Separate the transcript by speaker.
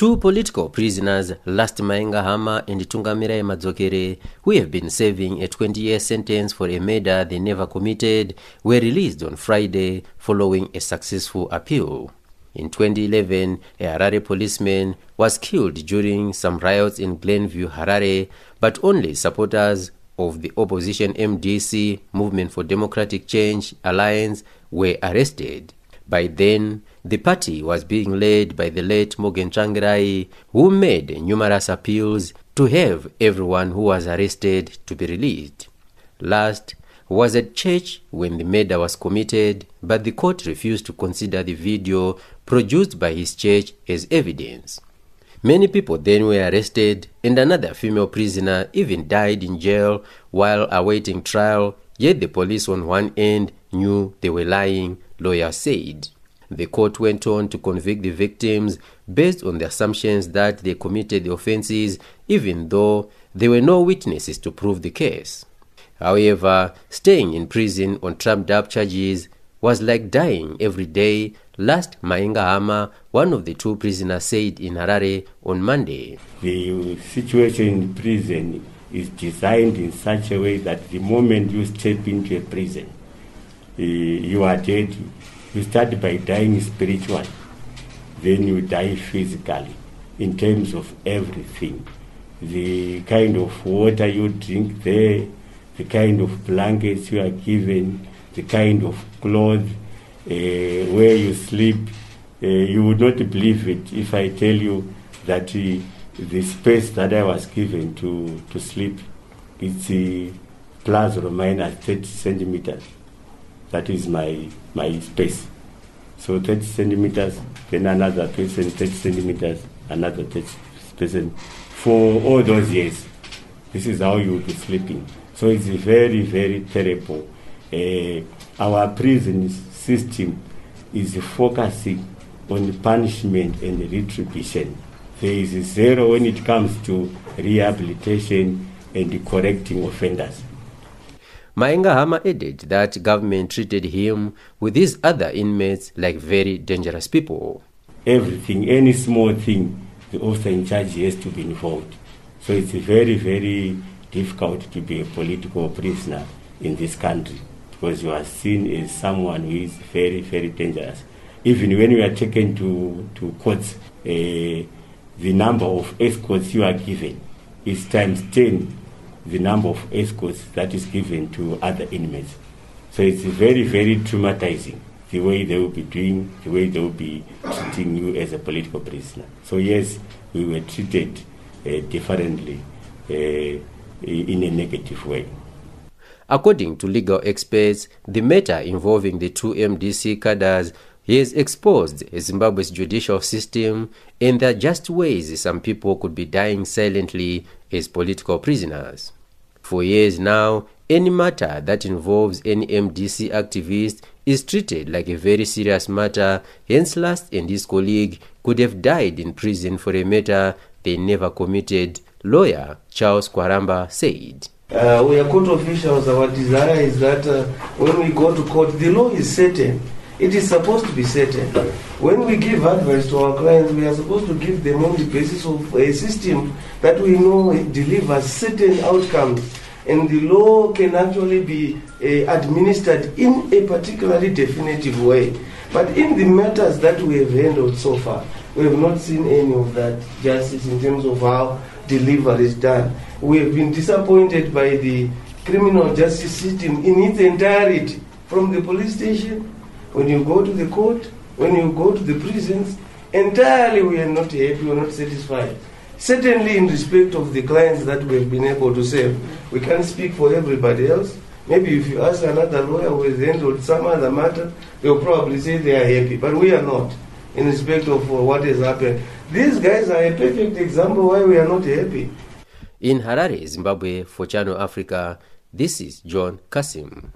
Speaker 1: Two political prisoners, Last Maengahama and Tungamirai Madzokere, who have been serving a 20-year sentence for a murder they never committed, were released on Friday following a successful appeal. In 2011, a Harare policeman was killed during some riots in Glenview, Harare, but only supporters of the opposition MDC, Movement for Democratic Change Alliance, were arrested. By then, the party was being led by the late Morgan Tsvangirai, who made numerous appeals to have everyone who was arrested to be released. Last was at church when the murder was committed, but the court refused to consider the video produced by his church as evidence. Many people then were arrested, and another female prisoner even died in jail while awaiting trial, yet the police on one end knew they were lying, lawyers said. The court went on to convict the victims based on the assumptions that they committed the offenses, even though there were no witnesses to prove the case. However, staying in prison on trumped up charges was like dying every day, last Maengahama, one of the two prisoners, said in Harare on Monday.
Speaker 2: The situation in prison is designed in such a way that the moment you step into a prison, you are dead. You start by dying spiritually, then you die physically in terms of everything. The kind of water you drink there, the kind of blankets you are given, the kind of clothes, uh, where you sleep. Uh, you would not believe it if I tell you that uh, the space that I was given to, to sleep it's plus or minus 30 centimeters. That is my, my space. So 30 centimeters, then another 30 centimeters, another 30 percent. For all those years, this is how you will be sleeping. So it's very, very terrible. Uh, our prison system is focusing on punishment and retribution. There is zero when it comes to rehabilitation and correcting offenders.
Speaker 1: Maengahama added that government treated him with his other inmates like very dangerous people.
Speaker 2: Everything, any small thing, the officer in charge has to be involved. So it's very, very difficult to be a political prisoner in this country because you are seen as someone who is very, very dangerous. Even when you are taken to, to courts, uh, the number of escorts you are given is times 10 the number of escorts that is given to other inmates. So it's very, very traumatizing the way they will be doing, the way they will be treating you as a political prisoner. So yes, we were treated uh, differently uh, in a negative way.
Speaker 1: According to legal experts, the matter involving the two MDC cadres has exposed Zimbabwe's judicial system and are just ways some people could be dying silently as political prisoners. For years now, any matter that involves any MDC activist is treated like a very serious matter, hence Last and his colleague could have died in prison for a matter they never committed, lawyer Charles Kwaramba said.
Speaker 3: Uh, we are court officials. Our desire is that uh, when we go to court, the law is certain. It is supposed to be certain. When we give advice to our clients, we are supposed to give them on the basis of a system that we know delivers certain outcomes. And the law can actually be uh, administered in a particularly definitive way. But in the matters that we have handled so far, we have not seen any of that justice in terms of how delivery is done. We have been disappointed by the criminal justice system in its entirety, from the police station, when you go to the court, when you go to the prisons, entirely we are not happy, we are not satisfied. Certainly, in respect of the clients that we have been able to save, we can't speak for everybody else. Maybe if you ask another lawyer who has handled some other matter, they'll probably say they are happy, but we are not in respect of uh, what has happened. These guys are a perfect example why we are not happy.
Speaker 1: In Harare, Zimbabwe, for Channel Africa, this is John Kasim.